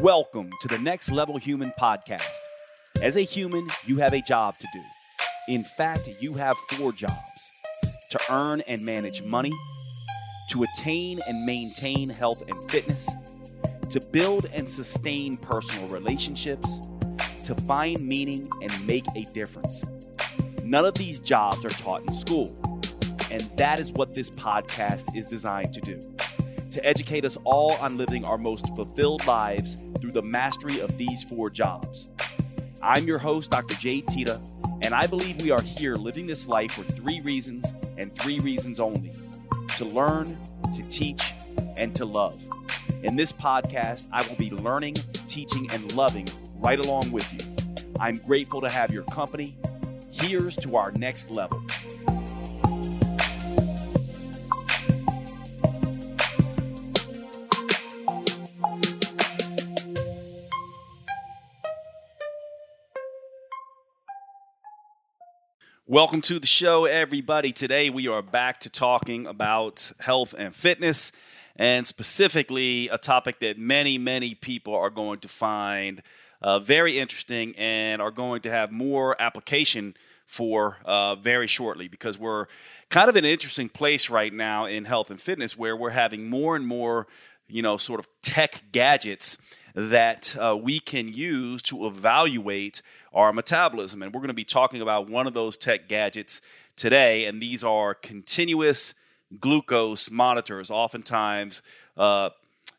Welcome to the Next Level Human podcast. As a human, you have a job to do. In fact, you have four jobs to earn and manage money, to attain and maintain health and fitness, to build and sustain personal relationships, to find meaning and make a difference. None of these jobs are taught in school, and that is what this podcast is designed to do to educate us all on living our most fulfilled lives through the mastery of these four jobs. I'm your host, Dr. Jade Teta, and I believe we are here living this life for three reasons and three reasons only to learn, to teach, and to love. In this podcast, I will be learning, teaching, and loving right along with you. I'm grateful to have your company. Here's to our next level. Welcome to the show, everybody. Today we are back to talking about health and fitness, and specifically a topic that many, many people are going to find uh, very interesting and are going to have more application for uh, very shortly because we're kind of in an interesting place right now in health and fitness where we're having more and more, you know, sort of tech gadgets that uh, we can use to evaluate our metabolism. And we're going to be talking about one of those tech gadgets today, and these are continuous glucose monitors, oftentimes uh,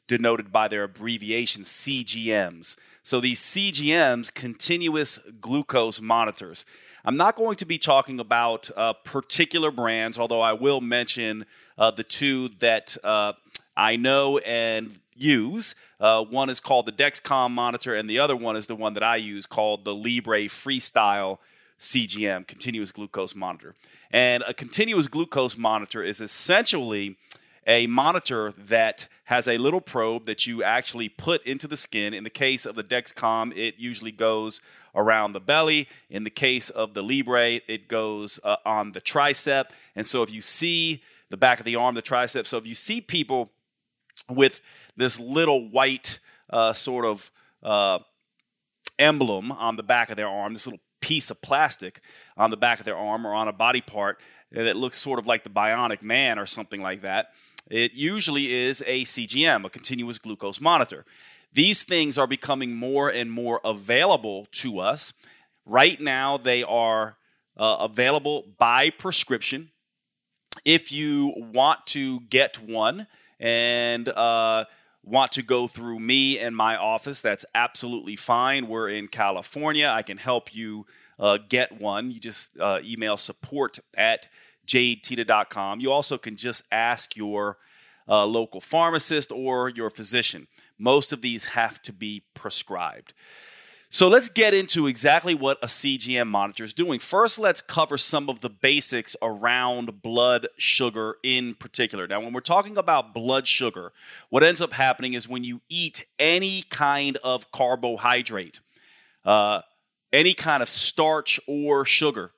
denoted by their abbreviation CGMs. So these CGMs, continuous glucose monitors. I'm not going to be talking about uh, particular brands, although I will mention uh, the two that uh, I know and use. Uh, one is called the Dexcom monitor, and the other one is the one that I use called the Libre Freestyle CGM, continuous glucose monitor. And a continuous glucose monitor is essentially a monitor that has a little probe that you actually put into the skin. In the case of the Dexcom, it usually goes around the belly. In the case of the Libre, it goes uh, on the tricep. And so if you see the back of the arm, the tricep, so if you see people with this little white uh, sort of uh, emblem on the back of their arm, this little piece of plastic on the back of their arm or on a body part that looks sort of like the bionic man or something like that. It usually is a CGM, a continuous glucose monitor. These things are becoming more and more available to us. Right now, they are uh, available by prescription. If you want to get one, and uh, want to go through me and my office, that's absolutely fine. We're in California. I can help you uh, get one. You just uh, email support at jadeteta.com. You also can just ask your uh, local pharmacist or your physician. Most of these have to be prescribed. So let's get into exactly what a CGM monitor is doing. First, let's cover some of the basics around blood sugar in particular. Now, when we're talking about blood sugar, what ends up happening is when you eat any kind of carbohydrate, uh, any kind of starch or sugar,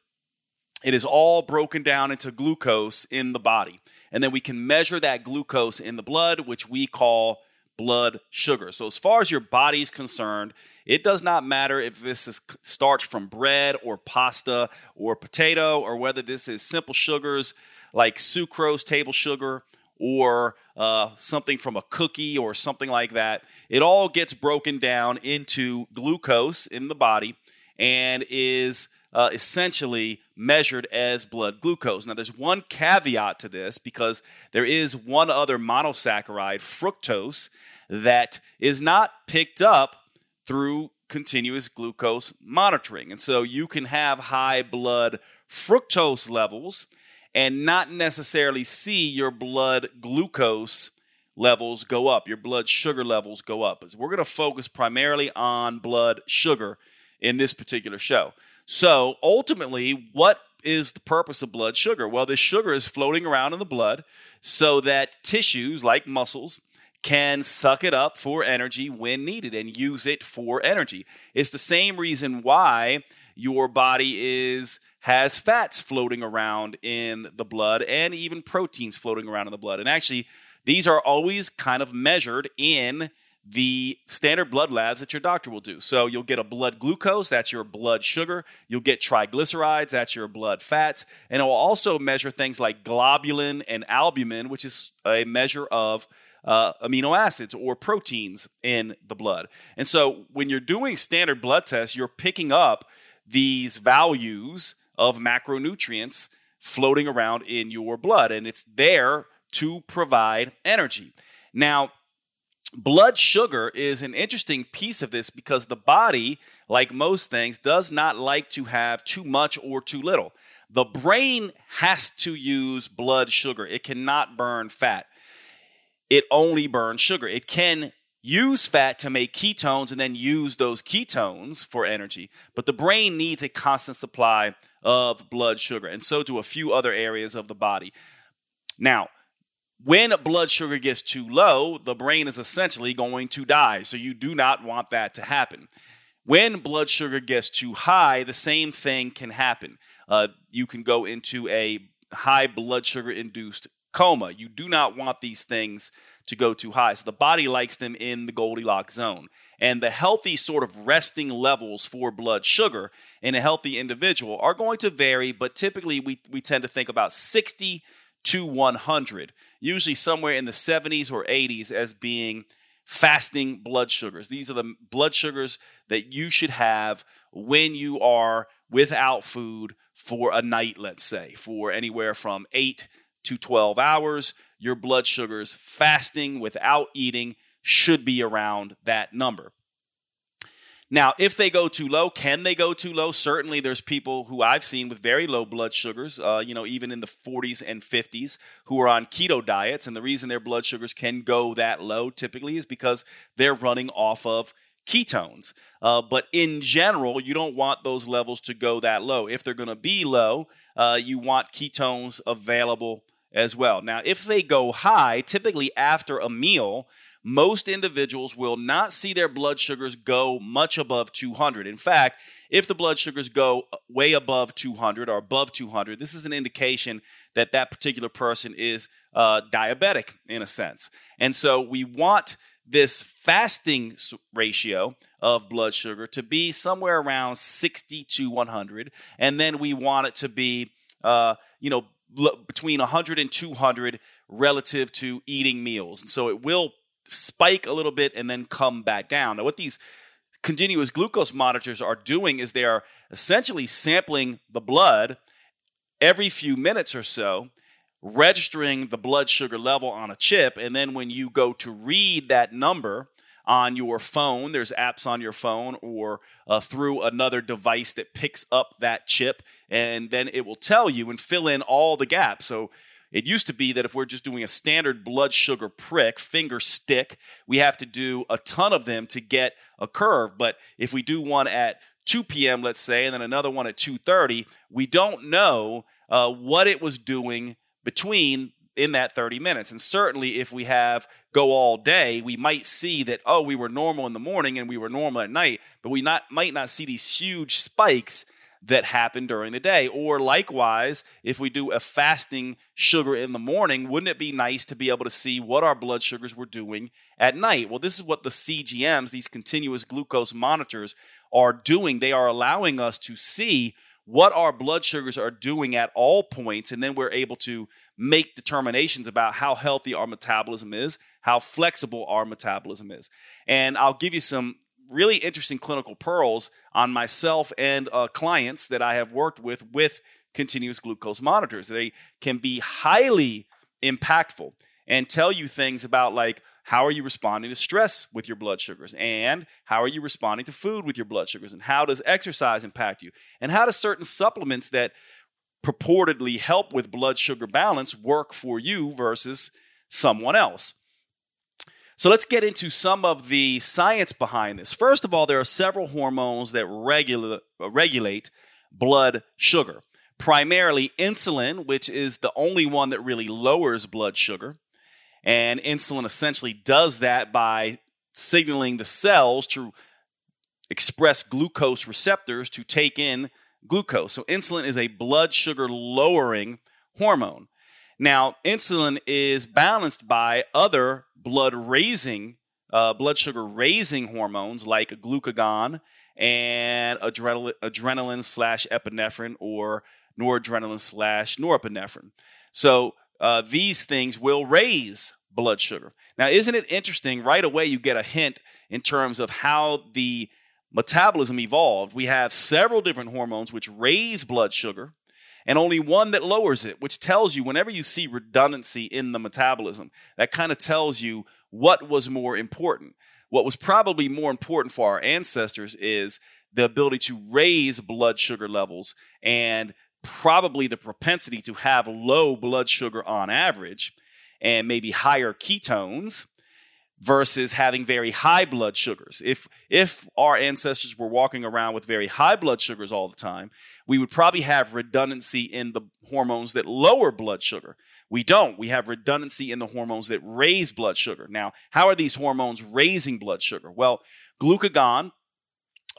it is all broken down into glucose in the body. And then we can measure that glucose in the blood, which we call blood sugar. So, as far as your body's concerned, it does not matter if this is starch from bread or pasta or potato, or whether this is simple sugars like sucrose, table sugar, or uh, something from a cookie or something like that. It all gets broken down into glucose in the body and is uh, essentially measured as blood glucose. Now, there's one caveat to this because there is one other monosaccharide, fructose, that is not picked up through continuous glucose monitoring. And so you can have high blood fructose levels and not necessarily see your blood glucose levels go up, your blood sugar levels go up. We're going to focus primarily on blood sugar in this particular show. So ultimately, what is the purpose of blood sugar? Well, this sugar is floating around in the blood so that tissues like muscles can suck it up for energy when needed and use it for energy. It's the same reason why your body is has fats floating around in the blood and even proteins floating around in the blood. And actually, these are always kind of measured in the standard blood labs that your doctor will do. So you'll get a blood glucose, that's your blood sugar. You'll get triglycerides, that's your blood fats. And it will also measure things like globulin and albumin, which is a measure of uh, amino acids or proteins in the blood. And so when you're doing standard blood tests, you're picking up these values of macronutrients floating around in your blood, and it's there to provide energy. Now, blood sugar is an interesting piece of this because the body, like most things, does not like to have too much or too little. The brain has to use blood sugar, it cannot burn fat. It only burns sugar. It can use fat to make ketones and then use those ketones for energy. But the brain needs a constant supply of blood sugar, and so do a few other areas of the body. Now, when blood sugar gets too low, the brain is essentially going to die. So you do not want that to happen. When blood sugar gets too high, the same thing can happen. Uh, you can go into a high blood sugar induced coma. You do not want these things to go too high. So the body likes them in the Goldilocks zone. And the healthy sort of resting levels for blood sugar in a healthy individual are going to vary, but typically we, we tend to think about 60 to 100, usually somewhere in the 70s or 80s as being fasting blood sugars. These are the blood sugars that you should have when you are without food for a night, let's say, for anywhere from 8 to 12 hours. Your blood sugars fasting without eating should be around that number. Now, if they go too low, can they go too low? Certainly, there's people who I've seen with very low blood sugars, uh, you know, even in the 40s and 50s, who are on keto diets. And the reason their blood sugars can go that low typically is because they're running off of ketones. Uh, but in general, you don't want those levels to go that low. If they're going to be low, uh, you want ketones available as well. Now, if they go high, typically after a meal, most individuals will not see their blood sugars go much above 200. In fact, if the blood sugars go way above 200 or above 200, this is an indication that that particular person is uh, diabetic in a sense. And so we want this fasting ratio of blood sugar to be somewhere around 60 to 100. And then we want it to be, uh, you know, between 100 and 200 relative to eating meals. And so it will spike a little bit and then come back down. Now, what these continuous glucose monitors are doing is they are essentially sampling the blood every few minutes or so, registering the blood sugar level on a chip. And then when you go to read that number on your phone, there's apps on your phone or uh, through another device that picks up that chip, and then it will tell you and fill in all the gaps. So it used to be that if we're just doing a standard blood sugar prick, finger stick, we have to do a ton of them to get a curve. But if we do one at 2 p.m., let's say, and then another one at 2:30, we don't know uh, what it was doing between in that 30 minutes. And certainly, if we have go all day, we might see that oh, we were normal in the morning and we were normal at night, but we not might not see these huge spikes that happen during the day. Or likewise, if we do a fasting sugar in the morning, wouldn't it be nice to be able to see what our blood sugars were doing at night? Well, this is what the CGMs, these continuous glucose monitors, are doing. They are allowing us to see what our blood sugars are doing at all points, and then we're able to make determinations about how healthy our metabolism is, how flexible our metabolism is. And I'll give you some really interesting clinical pearls on myself and uh, clients that I have worked with with continuous glucose monitors. They can be highly impactful and tell you things about like how are you responding to stress with your blood sugars and how are you responding to food with your blood sugars and how does exercise impact you and how do certain supplements that purportedly help with blood sugar balance work for you versus someone else so let's get into some of the science behind this. First of all, there are several hormones that regula- uh, regulate blood sugar. Primarily insulin, which is the only one that really lowers blood sugar. And insulin essentially does that by signaling the cells to express glucose receptors to take in glucose. So insulin is a blood sugar lowering hormone. Now, insulin is balanced by other blood raising uh, blood sugar raising hormones like glucagon and adrenaline, adrenaline slash epinephrine or noradrenaline slash norepinephrine. So uh, these things will raise blood sugar. Now, isn't it interesting? Right away, you get a hint in terms of how the metabolism evolved. We have several different hormones which raise blood sugar and only one that lowers it, which tells you whenever you see redundancy in the metabolism, that kind of tells you what was more important. What was probably more important for our ancestors is the ability to raise blood sugar levels and probably the propensity to have low blood sugar on average and maybe higher ketones versus having very high blood sugars. If if our ancestors were walking around with very high blood sugars all the time, we would probably have redundancy in the hormones that lower blood sugar. We don't. We have redundancy in the hormones that raise blood sugar. Now, how are these hormones raising blood sugar? Well, glucagon,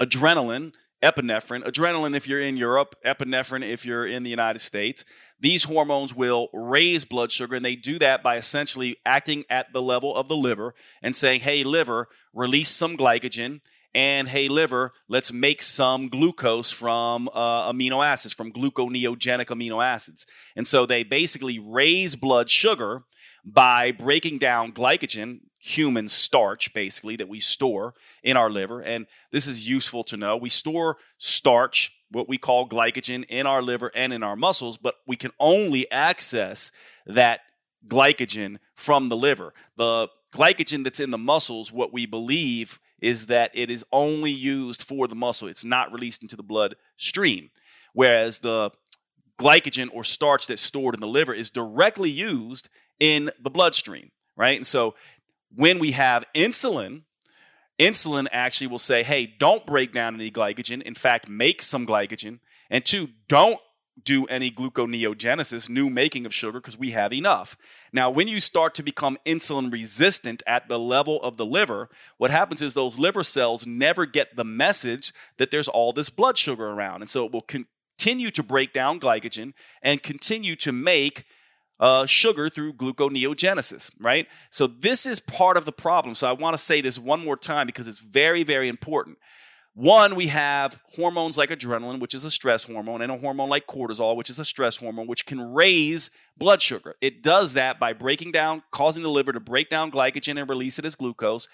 adrenaline, epinephrine, adrenaline if you're in Europe, epinephrine if you're in the United States. These hormones will raise blood sugar, and they do that by essentially acting at the level of the liver and saying, hey, liver, release some glycogen. And hey, liver, let's make some glucose from uh, amino acids, from gluconeogenic amino acids. And so they basically raise blood sugar by breaking down glycogen human starch, basically, that we store in our liver. And this is useful to know. We store starch, what we call glycogen, in our liver and in our muscles, but we can only access that glycogen from the liver. The glycogen that's in the muscles, what we believe is that it is only used for the muscle, it's not released into the blood stream. Whereas the glycogen or starch that's stored in the liver is directly used in the bloodstream, right? And so when we have insulin, insulin actually will say, hey, don't break down any glycogen. In fact, make some glycogen. And two, don't do any gluconeogenesis, new making of sugar, because we have enough. Now, when you start to become insulin resistant at the level of the liver, what happens is those liver cells never get the message that there's all this blood sugar around. And so it will continue to break down glycogen and continue to make uh, sugar through gluconeogenesis, right? So this is part of the problem. So I want to say this one more time because it's very, very important. One, we have hormones like adrenaline, which is a stress hormone, and a hormone like cortisol, which is a stress hormone, which can raise blood sugar. It does that by breaking down, causing the liver to break down glycogen and release it as glucose,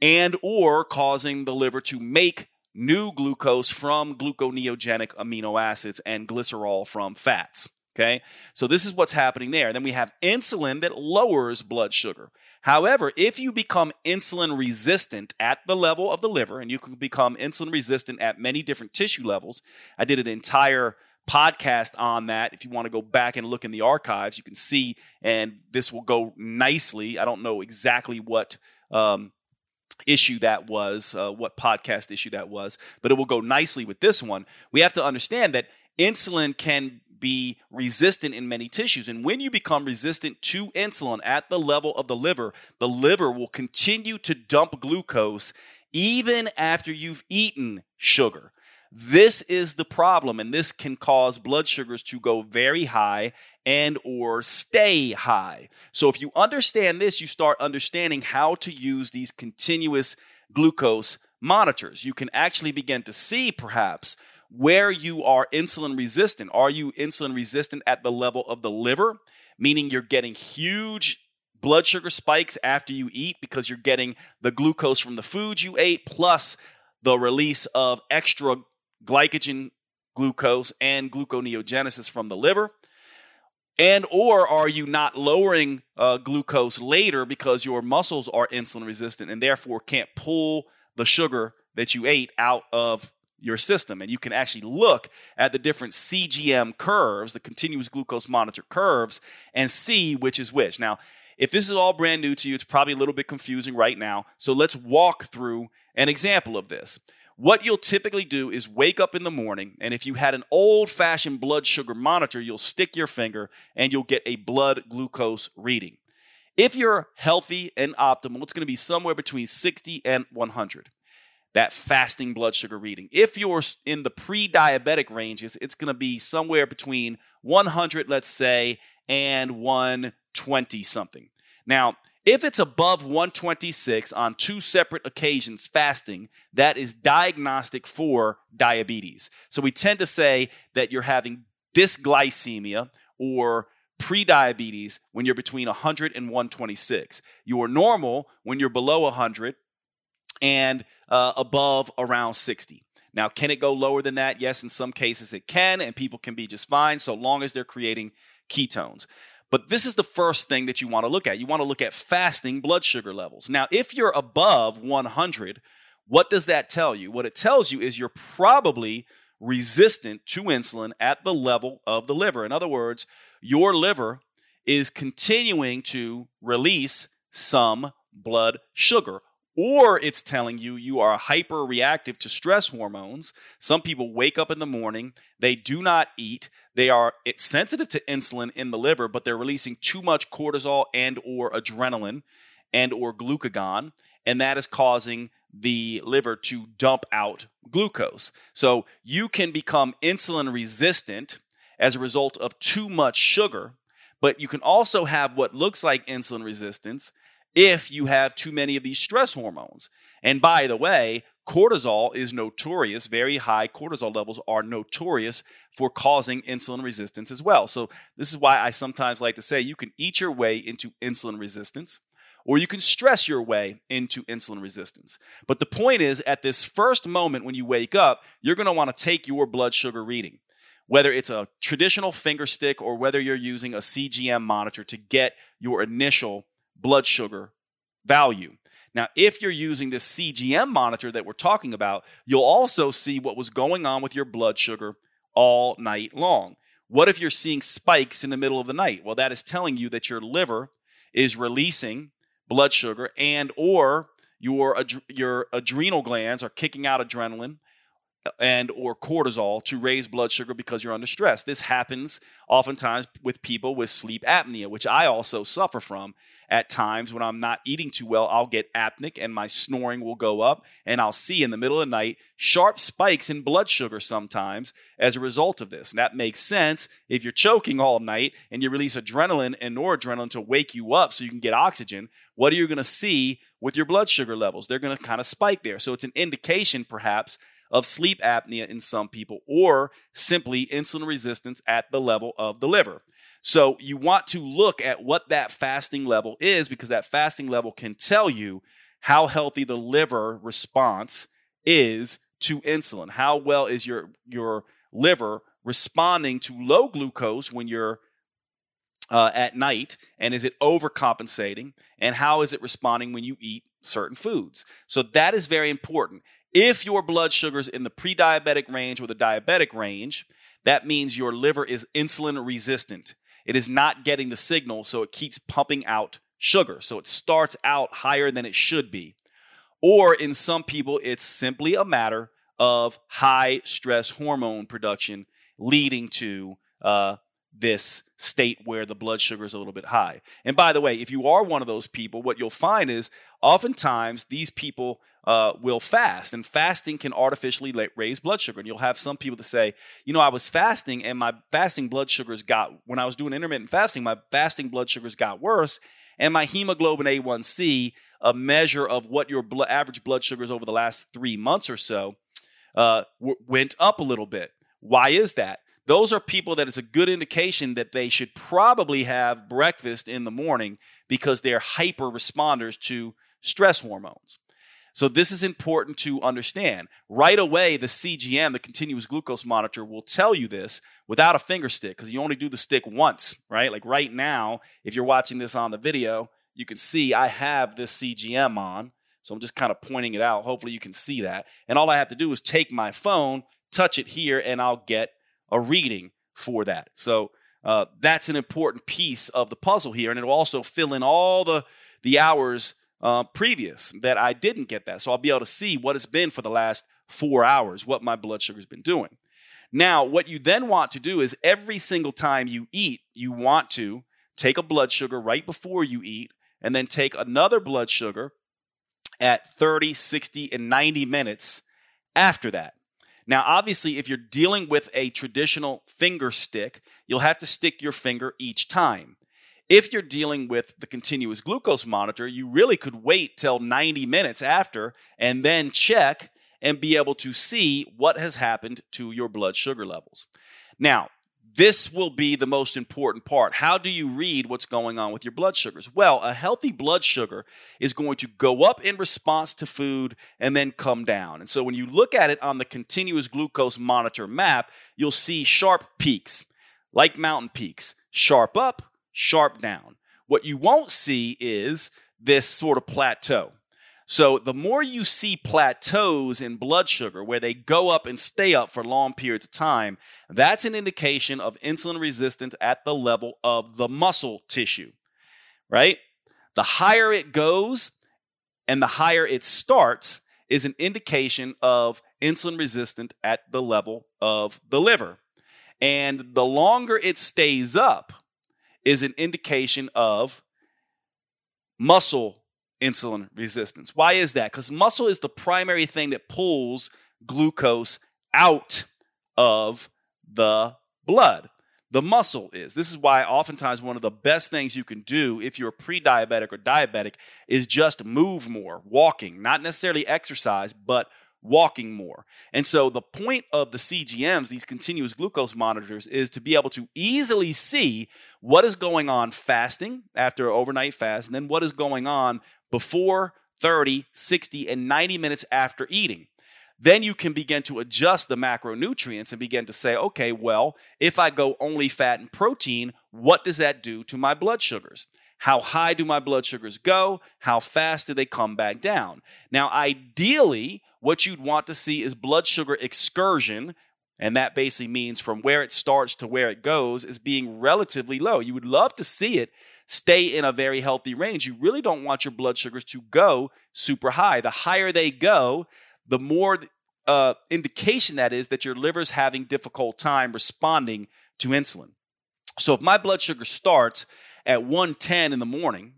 and or causing the liver to make new glucose from gluconeogenic amino acids and glycerol from fats. Okay, so this is what's happening there. Then we have insulin that lowers blood sugar. However, if you become insulin resistant at the level of the liver, and you can become insulin resistant at many different tissue levels, I did an entire podcast on that. If you want to go back and look in the archives, you can see, and this will go nicely. I don't know exactly what. Um, issue that was, uh, what podcast issue that was, but it will go nicely with this one. We have to understand that insulin can be resistant in many tissues. And when you become resistant to insulin at the level of the liver, the liver will continue to dump glucose even after you've eaten sugar. This is the problem and this can cause blood sugars to go very high and or stay high. So if you understand this, you start understanding how to use these continuous glucose monitors. You can actually begin to see perhaps where you are insulin resistant. Are you insulin resistant at the level of the liver, meaning you're getting huge blood sugar spikes after you eat because you're getting the glucose from the food you ate plus the release of extra glycogen glucose and gluconeogenesis from the liver? And or are you not lowering uh, glucose later because your muscles are insulin resistant and therefore can't pull the sugar that you ate out of your system. And you can actually look at the different CGM curves, the continuous glucose monitor curves, and see which is which. Now, if this is all brand new to you, it's probably a little bit confusing right now. So let's walk through an example of this. What you'll typically do is wake up in the morning, and if you had an old fashioned blood sugar monitor, you'll stick your finger and you'll get a blood glucose reading. If you're healthy and optimal, it's going to be somewhere between 60 and 100 that fasting blood sugar reading. If you're in the pre diabetic ranges, it's going to be somewhere between 100, let's say, and 120 something. Now, If it's above 126 on two separate occasions fasting, that is diagnostic for diabetes. So we tend to say that you're having dysglycemia or prediabetes when you're between 100 and 126. You are normal when you're below 100 and uh, above around 60. Now, can it go lower than that? Yes, in some cases it can, and people can be just fine so long as they're creating ketones. But this is the first thing that you want to look at. You want to look at fasting blood sugar levels. Now, if you're above 100, what does that tell you? What it tells you is you're probably resistant to insulin at the level of the liver. In other words, your liver is continuing to release some blood sugar or it's telling you you are hyper reactive to stress hormones. Some people wake up in the morning, they do not eat, they are it's sensitive to insulin in the liver, but they're releasing too much cortisol and or adrenaline and or glucagon, and that is causing the liver to dump out glucose. So you can become insulin resistant as a result of too much sugar, but you can also have what looks like insulin resistance if you have too many of these stress hormones. And by the way, cortisol is notorious, very high cortisol levels are notorious for causing insulin resistance as well. So, this is why I sometimes like to say you can eat your way into insulin resistance or you can stress your way into insulin resistance. But the point is, at this first moment when you wake up, you're want to take your blood sugar reading. Whether it's a traditional finger stick or whether you're using a CGM monitor to get your initial blood sugar value. Now, if you're using this CGM monitor that we're talking about, you'll also see what was going on with your blood sugar all night long. What if you're seeing spikes in the middle of the night? Well, that is telling you that your liver is releasing blood sugar and or your your adrenal glands are kicking out adrenaline and or cortisol to raise blood sugar because you're under stress. This happens oftentimes with people with sleep apnea, which I also suffer from. At times when I'm not eating too well, I'll get apneic and my snoring will go up and I'll see in the middle of the night sharp spikes in blood sugar sometimes as a result of this. And that makes sense if you're choking all night and you release adrenaline and noradrenaline to wake you up so you can get oxygen. What are you going to see with your blood sugar levels? They're going to kind of spike there. So it's an indication perhaps of sleep apnea in some people or simply insulin resistance at the level of the liver. So you want to look at what that fasting level is because that fasting level can tell you how healthy the liver response is to insulin. How well is your your liver responding to low glucose when you're uh, at night, and is it overcompensating? And how is it responding when you eat certain foods? So that is very important. If your blood sugar is in the pre-diabetic range or the diabetic range, that means your liver is insulin resistant. It is not getting the signal, so it keeps pumping out sugar. So it starts out higher than it should be. Or in some people, it's simply a matter of high stress hormone production leading to uh, this state where the blood sugar is a little bit high. And by the way, if you are one of those people, what you'll find is oftentimes these people uh, will fast, and fasting can artificially raise blood sugar. And you'll have some people that say, you know, I was fasting and my fasting blood sugars got, when I was doing intermittent fasting, my fasting blood sugars got worse, and my hemoglobin A1C, a measure of what your average blood sugars over the last three months or so, uh, w- went up a little bit. Why is that? Those are people that is a good indication that they should probably have breakfast in the morning because they're hyper responders to stress hormones. So this is important to understand. Right away, the CGM, the continuous glucose monitor, will tell you this without a finger stick because you only do the stick once, right? Like right now, if you're watching this on the video, you can see I have this CGM on. So I'm just kind of pointing it out. Hopefully you can see that. And all I have to do is take my phone, touch it here, and I'll get a reading for that. So uh, that's an important piece of the puzzle here. And it'll also fill in all the, the hours uh, previous that I didn't get that. So I'll be able to see what it's been for the last four hours, what my blood sugar's been doing. Now, what you then want to do is every single time you eat, you want to take a blood sugar right before you eat, and then take another blood sugar at 30, 60, and 90 minutes after that. Now, obviously, if you're dealing with a traditional finger stick, you'll have to stick your finger each time. If you're dealing with the continuous glucose monitor, you really could wait till 90 minutes after and then check and be able to see what has happened to your blood sugar levels. Now, this will be the most important part. How do you read what's going on with your blood sugars? Well, a healthy blood sugar is going to go up in response to food and then come down. And so when you look at it on the continuous glucose monitor map, you'll see sharp peaks, like mountain peaks, sharp up, sharp down. What you won't see is this sort of plateau. So the more you see plateaus in blood sugar where they go up and stay up for long periods of time, that's an indication of insulin resistance at the level of the muscle tissue, right? The higher it goes and the higher it starts is an indication of insulin resistant at the level of the liver. And the longer it stays up is an indication of muscle insulin resistance. Why is that? Because muscle is the primary thing that pulls glucose out of the blood. The muscle is. This is why oftentimes one of the best things you can do if you're pre diabetic or diabetic is just move more, walking, not necessarily exercise, but walking more. And so the point of the CGMs, these continuous glucose monitors, is to be able to easily see what is going on fasting after overnight fast, and then what is going on before 30, 60, and 90 minutes after eating. Then you can begin to adjust the macronutrients and begin to say, okay, well, if I go only fat and protein, what does that do to my blood sugars? How high do my blood sugars go? How fast do they come back down? Now, ideally, what you'd want to see is blood sugar excursion, and that basically means from where it starts to where it goes, is being relatively low. You would love to see it stay in a very healthy range. You really don't want your blood sugars to go super high. The higher they go, the more uh, indication that is that your liver's having difficult time responding to insulin. So if my blood sugar starts at 110 in the morning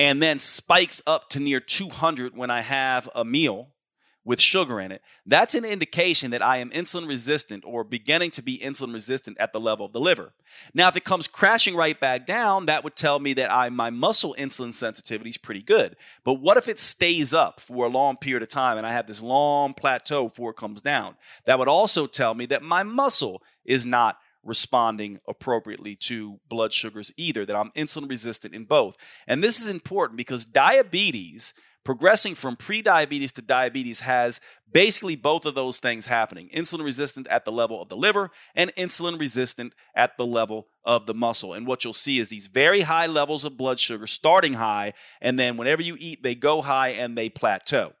and then spikes up to near 200 when I have a meal, with sugar in it, that's an indication that I am insulin resistant or beginning to be insulin resistant at the level of the liver. Now, if it comes crashing right back down, that would tell me that I my muscle insulin sensitivity is pretty good. But what if it stays up for a long period of time and I have this long plateau before it comes down? That would also tell me that my muscle is not responding appropriately to blood sugars either, that I'm insulin resistant in both. And this is important because diabetes progressing from pre-diabetes to diabetes has basically both of those things happening. Insulin resistant at the level of the liver and insulin resistant at the level of the muscle. And what you'll see is these very high levels of blood sugar starting high and then whenever you eat they go high and they plateau.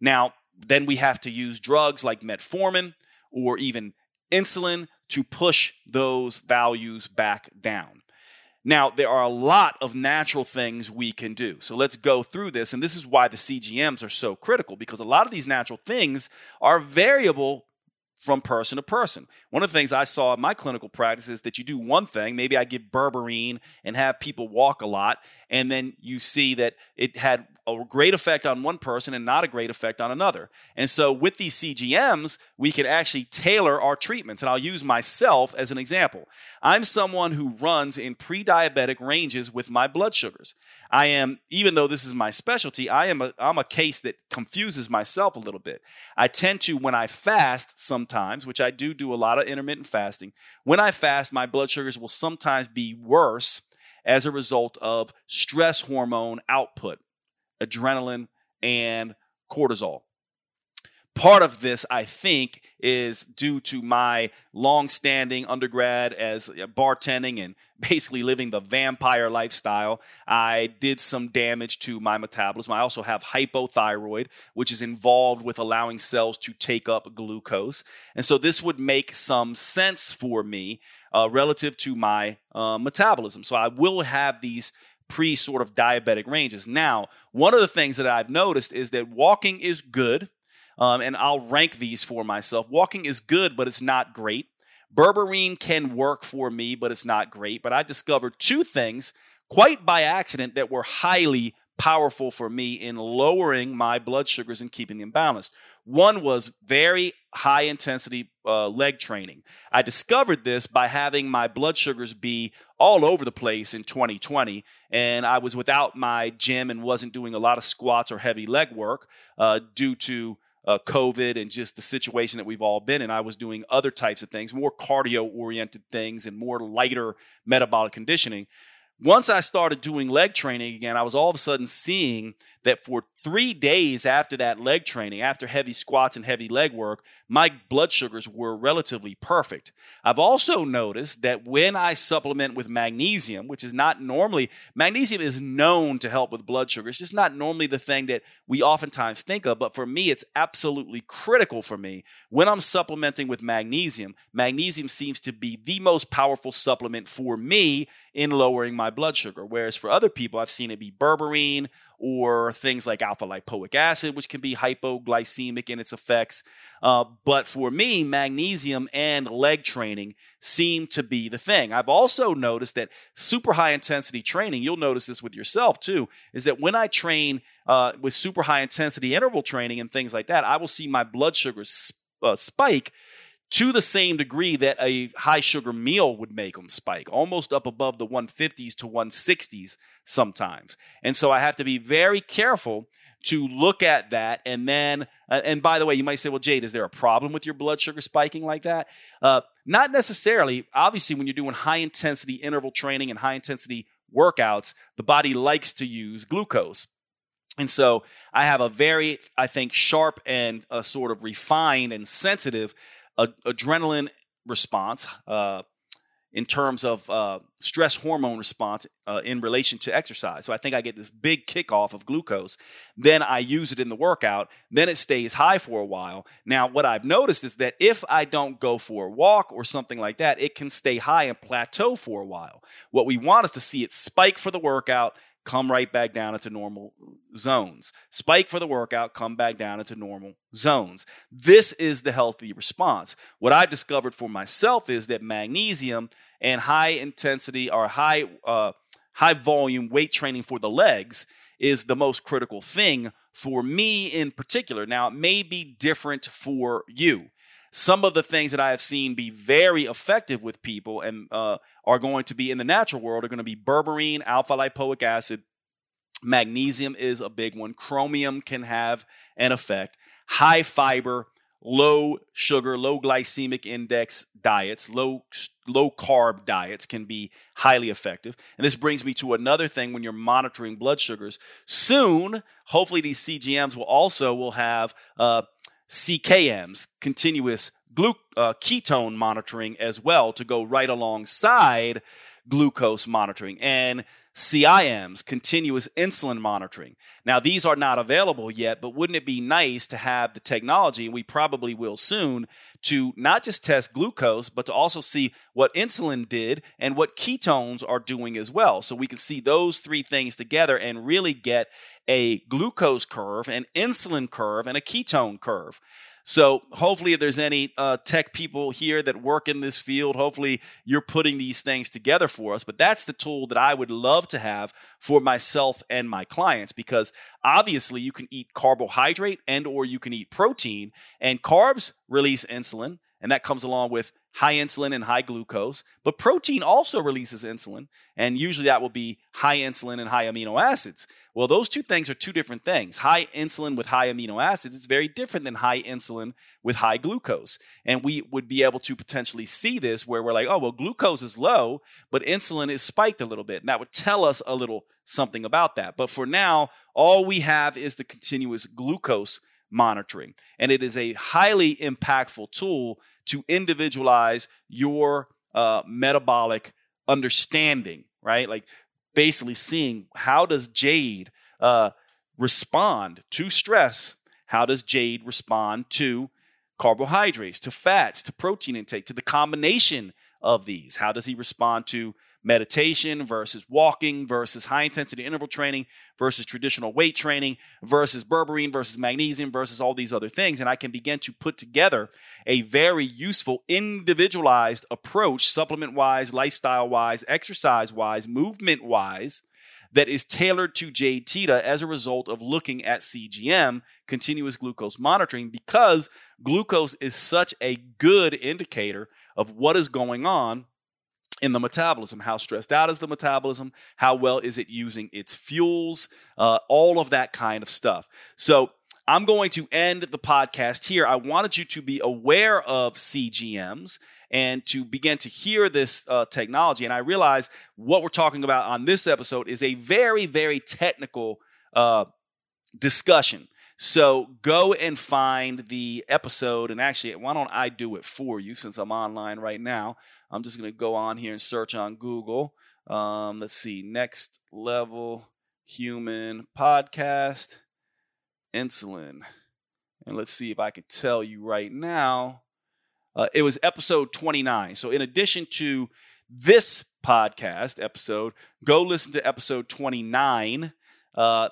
Now then we have to use drugs like metformin or even insulin to push those values back down now, there are a lot of natural things we can do. So let's go through this. And this is why the CGMs are so critical because a lot of these natural things are variable from person to person. One of the things I saw in my clinical practice is that you do one thing, maybe I give berberine and have people walk a lot, and then you see that it had a great effect on one person and not a great effect on another. And so with these CGMs, we can actually tailor our treatments. And I'll use myself as an example. I'm someone who runs in pre diabetic ranges with my blood sugars. I am, even though this is my specialty, I am a, I'm a case that confuses myself a little bit. I tend to, when I fast sometimes, which I do do a lot of intermittent fasting, when I fast, my blood sugars will sometimes be worse as a result of stress hormone output adrenaline, and cortisol. Part of this, I think, is due to my long-standing undergrad as bartending and basically living the vampire lifestyle. I did some damage to my metabolism. I also have hypothyroid, which is involved with allowing cells to take up glucose. And so this would make some sense for me uh, relative to my uh, metabolism. So I will have these pre sort of diabetic ranges. Now, one of the things that I've noticed is that walking is good, um, and I'll rank these for myself. Walking is good, but it's not great. Berberine can work for me, but it's not great. But I discovered two things quite by accident that were highly powerful for me in lowering my blood sugars and keeping them balanced. One was very high intensity uh, leg training. I discovered this by having my blood sugars be all over the place in 2020, and I was without my gym and wasn't doing a lot of squats or heavy leg work uh, due to uh, COVID and just the situation that we've all been in. I was doing other types of things, more cardio oriented things and more lighter metabolic conditioning. Once I started doing leg training again, I was all of a sudden seeing that for three days after that leg training, after heavy squats and heavy leg work, my blood sugars were relatively perfect. I've also noticed that when I supplement with magnesium, which is not normally, magnesium is known to help with blood sugar. It's just not normally the thing that we oftentimes think of, but for me, it's absolutely critical for me. When I'm supplementing with magnesium, magnesium seems to be the most powerful supplement for me in lowering my blood sugar. Whereas for other people, I've seen it be berberine or things like alpha lipoic acid, which can be hypoglycemic in its effects. Uh, but for me, magnesium and leg training seem to be the thing. I've also noticed that super high intensity training, you'll notice this with yourself too, is that when I train uh, with super high intensity interval training and things like that, I will see my blood sugar sp- uh, spike to the same degree that a high sugar meal would make them spike, almost up above the 150s to 160s sometimes. And so I have to be very careful to look at that. And then, uh, and by the way, you might say, well, Jade, is there a problem with your blood sugar spiking like that? Uh, not necessarily. Obviously, when you're doing high intensity interval training and high intensity workouts, the body likes to use glucose. And so I have a very, I think, sharp and uh, sort of refined and sensitive a, adrenaline response uh, in terms of uh, stress hormone response uh, in relation to exercise. So I think I get this big kickoff of glucose. Then I use it in the workout. Then it stays high for a while. Now, what I've noticed is that if I don't go for a walk or something like that, it can stay high and plateau for a while. What we want is to see it spike for the workout come right back down into normal zones. Spike for the workout, come back down into normal zones. This is the healthy response. What I've discovered for myself is that magnesium and high intensity or high uh, high volume weight training for the legs is the most critical thing for me in particular. Now, it may be different for you some of the things that I have seen be very effective with people and uh, are going to be in the natural world are going to be berberine, alpha lipoic acid, magnesium is a big one, chromium can have an effect, high fiber, low sugar, low glycemic index diets, low low carb diets can be highly effective. And this brings me to another thing when you're monitoring blood sugars. Soon, hopefully these CGMs will also will have uh, CKMs, continuous glu- uh, ketone monitoring as well, to go right alongside glucose monitoring. And CIMs, continuous insulin monitoring. Now, these are not available yet, but wouldn't it be nice to have the technology, and we probably will soon, to not just test glucose, but to also see what insulin did and what ketones are doing as well. So we can see those three things together and really get a glucose curve, an insulin curve, and a ketone curve. So hopefully, if there's any uh, tech people here that work in this field, hopefully you're putting these things together for us. But that's the tool that I would love to have for myself and my clients because obviously you can eat carbohydrate and or you can eat protein, and carbs release insulin, and that comes along with high insulin and high glucose, but protein also releases insulin, and usually that will be high insulin and high amino acids. Well, those two things are two different things. High insulin with high amino acids is very different than high insulin with high glucose. And we would be able to potentially see this where we're like, oh, well, glucose is low, but insulin is spiked a little bit. And that would tell us a little something about that. But for now, all we have is the continuous glucose monitoring. And it is a highly impactful tool to individualize your uh, metabolic understanding, right? Like basically seeing how does Jade uh, respond to stress? How does Jade respond to carbohydrates, to fats, to protein intake, to the combination of these? How does he respond to meditation versus walking versus high intensity interval training versus traditional weight training versus berberine versus magnesium versus all these other things. And I can begin to put together a very useful, individualized approach, supplement wise, lifestyle wise, exercise wise, movement wise, that is tailored to Jade Teta as a result of looking at CGM, continuous glucose monitoring, because glucose is such a good indicator of what is going on in the metabolism. How stressed out is the metabolism? How well is it using its fuels? Uh, all of that kind of stuff. So I'm going to end the podcast here. I wanted you to be aware of CGMs and to begin to hear this uh, technology. And I realize what we're talking about on this episode is a very, very technical uh, discussion. So go and find the episode. And actually, why don't I do it for you since I'm online right now? I'm just going to go on here and search on Google. Um, let's see, next level human podcast, insulin. And let's see if I can tell you right now. Uh, it was episode 29. So, in addition to this podcast episode, go listen to episode 29. Uh,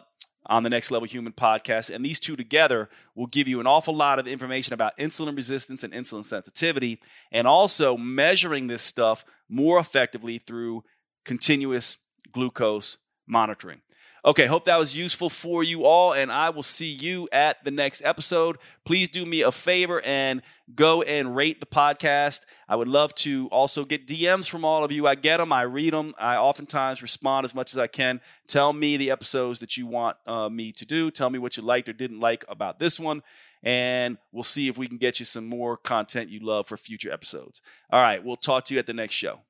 on the Next Level Human podcast. And these two together will give you an awful lot of information about insulin resistance and insulin sensitivity, and also measuring this stuff more effectively through continuous glucose monitoring. Okay, hope that was useful for you all, and I will see you at the next episode. Please do me a favor and go and rate the podcast. I would love to also get DMs from all of you. I get them, I read them. I oftentimes respond as much as I can. Tell me the episodes that you want uh, me to do. Tell me what you liked or didn't like about this one, and we'll see if we can get you some more content you love for future episodes. All right, we'll talk to you at the next show.